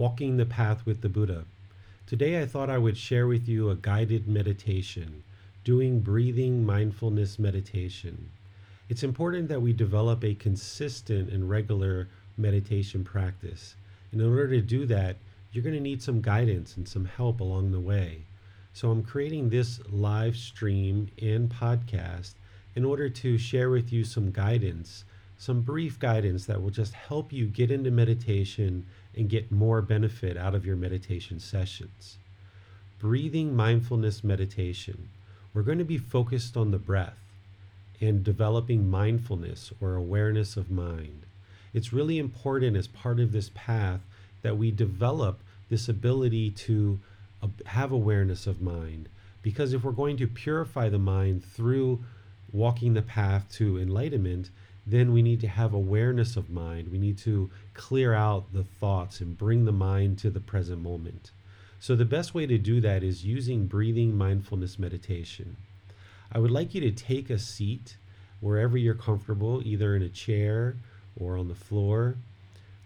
Walking the Path with the Buddha. Today I thought I would share with you a guided meditation, doing breathing mindfulness meditation. It's important that we develop a consistent and regular meditation practice. And in order to do that, you're going to need some guidance and some help along the way. So I'm creating this live stream and podcast in order to share with you some guidance some brief guidance that will just help you get into meditation and get more benefit out of your meditation sessions. Breathing mindfulness meditation. We're going to be focused on the breath and developing mindfulness or awareness of mind. It's really important as part of this path that we develop this ability to have awareness of mind. Because if we're going to purify the mind through walking the path to enlightenment, then we need to have awareness of mind. We need to clear out the thoughts and bring the mind to the present moment. So, the best way to do that is using breathing mindfulness meditation. I would like you to take a seat wherever you're comfortable, either in a chair or on the floor.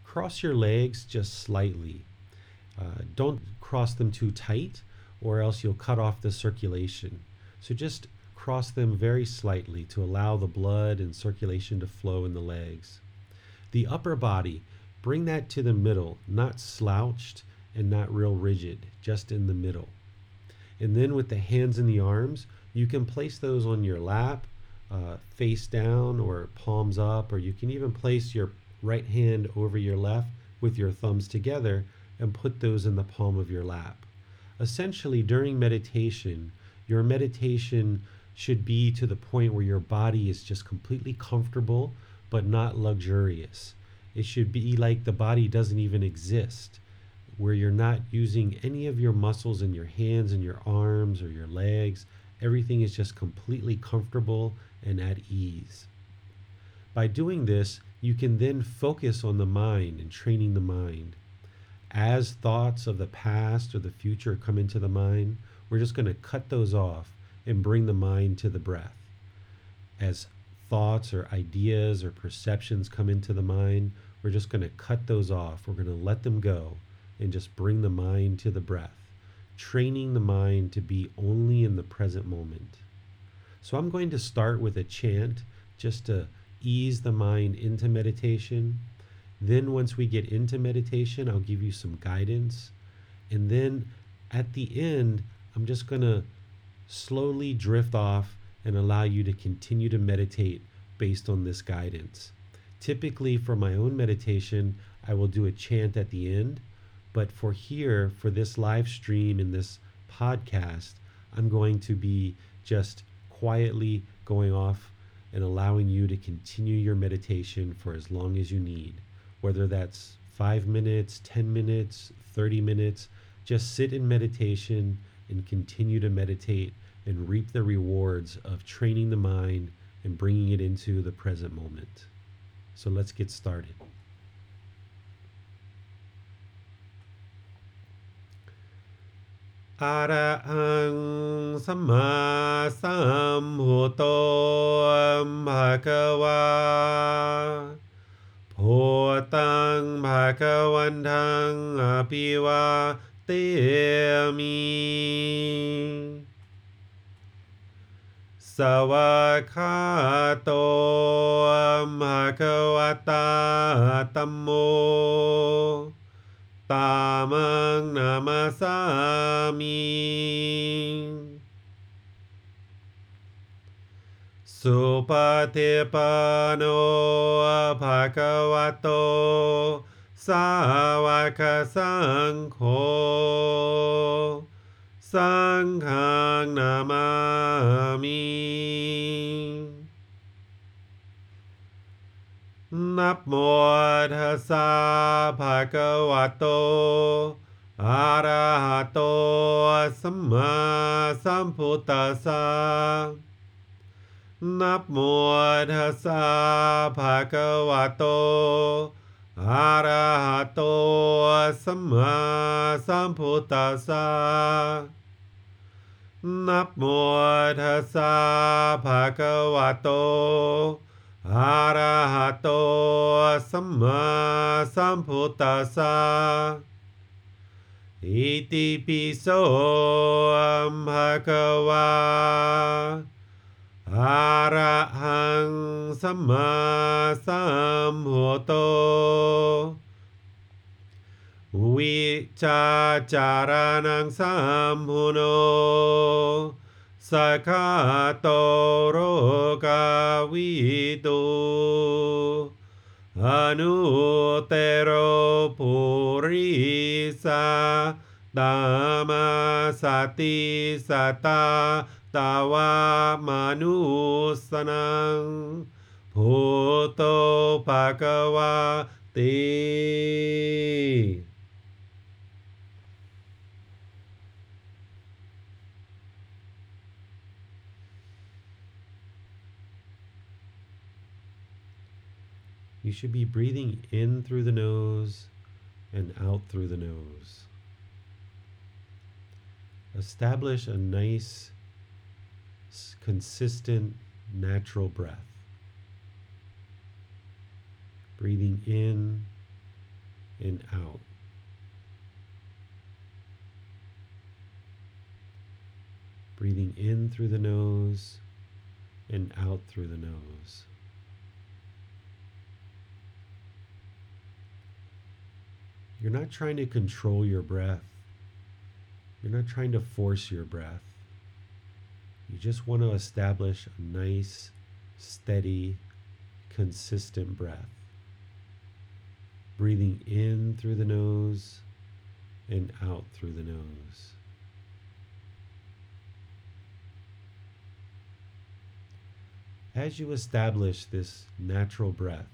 Cross your legs just slightly. Uh, don't cross them too tight, or else you'll cut off the circulation. So, just cross them very slightly to allow the blood and circulation to flow in the legs. The upper body, bring that to the middle, not slouched and not real rigid, just in the middle. And then with the hands and the arms, you can place those on your lap, uh, face down or palms up, or you can even place your right hand over your left with your thumbs together and put those in the palm of your lap. Essentially, during meditation, your meditation should be to the point where your body is just completely comfortable but not luxurious. It should be like the body doesn't even exist, where you're not using any of your muscles in your hands and your arms or your legs. Everything is just completely comfortable and at ease. By doing this, you can then focus on the mind and training the mind. As thoughts of the past or the future come into the mind, we're just going to cut those off and bring the mind to the breath. As thoughts or ideas or perceptions come into the mind, we're just going to cut those off. We're going to let them go and just bring the mind to the breath, training the mind to be only in the present moment. So I'm going to start with a chant just to ease the mind into meditation. Then, once we get into meditation, I'll give you some guidance. And then at the end, I'm just going to slowly drift off and allow you to continue to meditate based on this guidance. Typically, for my own meditation, I will do a chant at the end, but for here, for this live stream in this podcast, I'm going to be just quietly going off and allowing you to continue your meditation for as long as you need, whether that's five minutes, 10 minutes, 30 minutes. Just sit in meditation and continue to meditate and reap the rewards of training the mind and bringing it into the present moment. So let's get started. Arahang Sama Sambuddho Bhagava Bhutang Bhagavantang Apiva Temi สวากาโตมะควตาตัมโม ตามังนามาสามิสุปฏิปันโนภะคะวะโต สาวกสังโฆสังฆังนามามินับโมทัสสะภะคะวะโตอะระหะโตสัมมาสัมพุทธัสสะนับโมทัสสะภะคะวะโต อะระหะโตสัมมาสัมพุทธัสสะนับโมทัสสะภะคะวะโตอะระหะโตสัมมาสัมพุทธัสสะอิติปิโสภะคะวะ อะระหังสัมมาสัมพุทโธวิชาจารนังสัมพุโนสัคาโตโรกาวิตุอนุเตโรปุริสาตามาสติสตา तवामनुसनं भूतो भगवा ते You should be breathing in through the nose and out through the nose. Establish a nice consistent, natural breath. Breathing in and out. Breathing in through the nose and out through the nose. You're not trying to control your breath. You're not trying to force your breath. You just want to establish a nice, steady, consistent breath. Breathing in through the nose and out through the nose. As you establish this natural breath,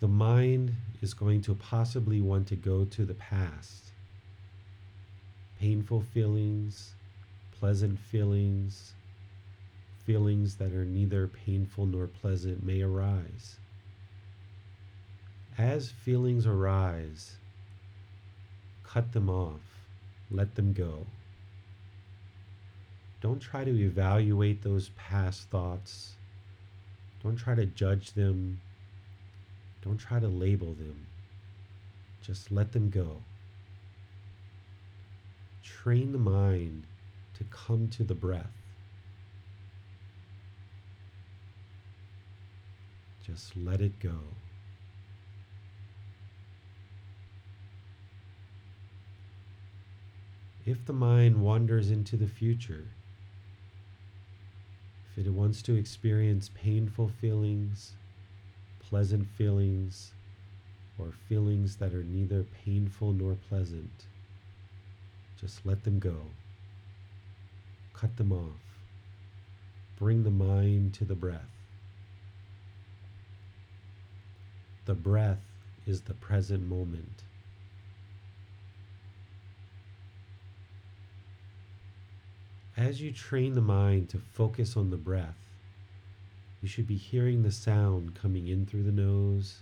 the mind is going to possibly want to go to the past. Painful feelings, pleasant feelings, feelings that are neither painful nor pleasant may arise. As feelings arise, cut them off, let them go. Don't try to evaluate those past thoughts. Don't try to judge them don't try to label them. Just let them go. Train the mind to come to the breath. Just let it go. If the mind wanders into the future, if it wants to experience painful feelings, pleasant feelings or feelings that are neither painful nor pleasant. Just let them go. Cut them off. Bring the mind to the breath. The breath is the present moment. As you train the mind to focus on the breath, you should be hearing the sound coming in through the nose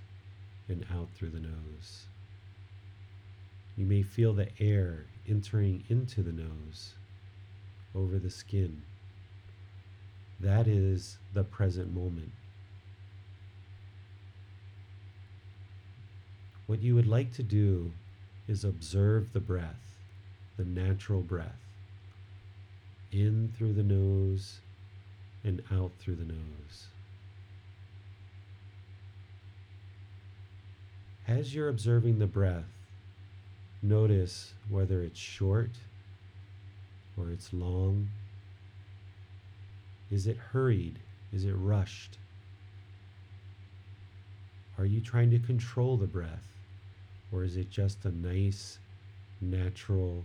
and out through the nose. You may feel the air entering into the nose over the skin. That is the present moment. What you would like to do is observe the breath, the natural breath, in through the nose and out through the nose. As you're observing the breath, notice whether it's short or it's long. Is it hurried? Is it rushed? Are you trying to control the breath? Or is it just a nice, natural,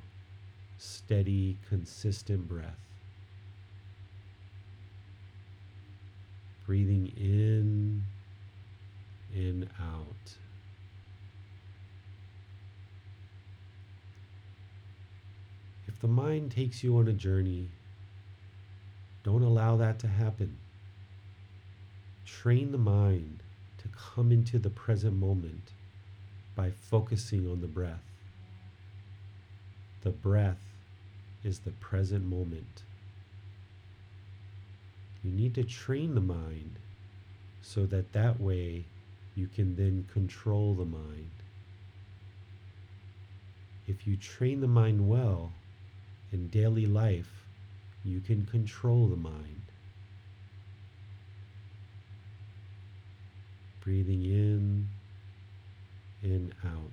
steady, consistent breath? Breathing in and out. The mind takes you on a journey, don't allow that to happen. Train the mind to come into the present moment by focusing on the breath. The breath is the present moment. You need to train the mind so that that way you can then control the mind. If you train the mind well in daily life, you can control the mind. breathing in and out.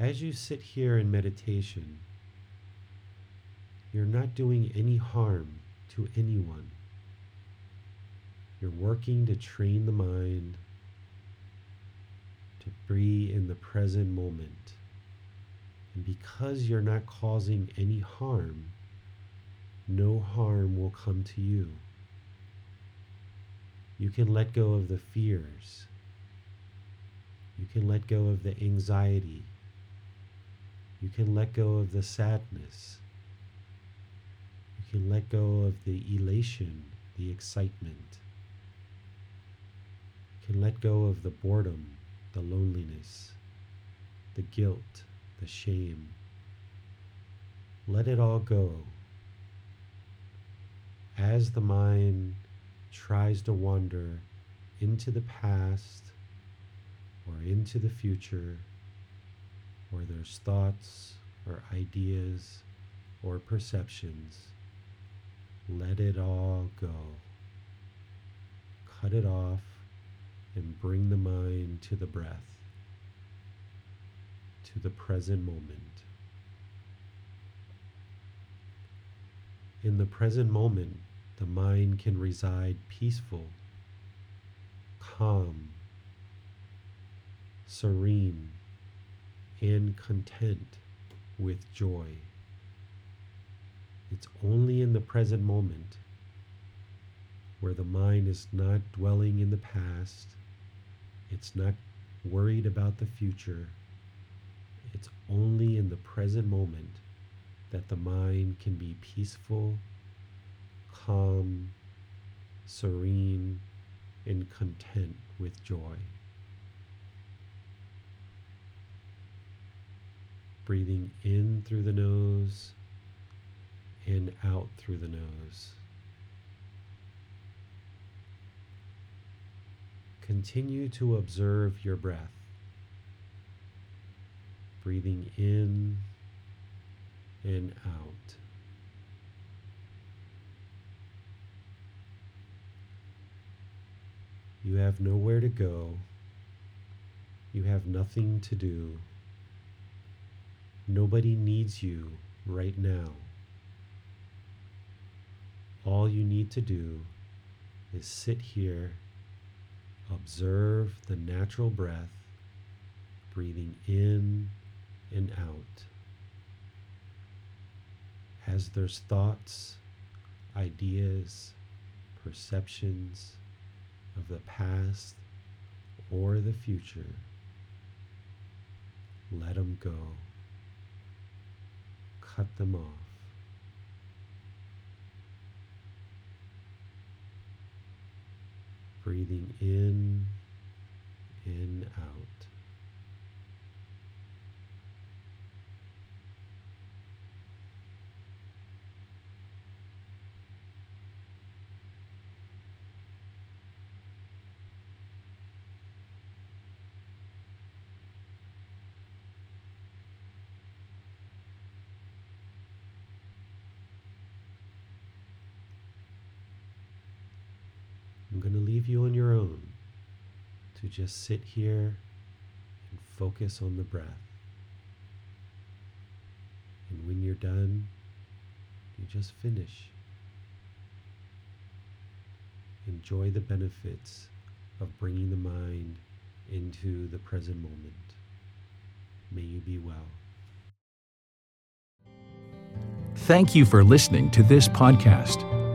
As you sit here in meditation, you're not doing any harm to anyone. You're working to train the mind to be in the present moment. And because you're not causing any harm, no harm will come to you. You can let go of the fears. You can let go of the anxiety. You can let go of the sadness. You can let go of the elation, the excitement. You can let go of the boredom, the loneliness, the guilt, the shame. Let it all go. As the mind tries to wander into the past or into the future, or there's thoughts or ideas or perceptions, let it all go. Cut it off and bring the mind to the breath, to the present moment. In the present moment, the mind can reside peaceful, calm, serene, and content with joy. It's only in the present moment where the mind is not dwelling in the past, it's not worried about the future. It's only in the present moment that the mind can be peaceful calm, serene, and content with joy. Breathing in through the nose and out through the nose. Continue to observe your breath. Breathing in and out. You have nowhere to go. You have nothing to do. Nobody needs you right now. All you need to do is sit here, observe the natural breath, breathing in and out. As there's thoughts, ideas, perceptions, of the past or the future, let them go. Cut them off. Breathing in, in, out. I'm going to leave you on your own. To just sit here and focus on the breath. And when you're done, you just finish. Enjoy the benefits of bringing the mind into the present moment. May you be well. Thank you for listening to this podcast.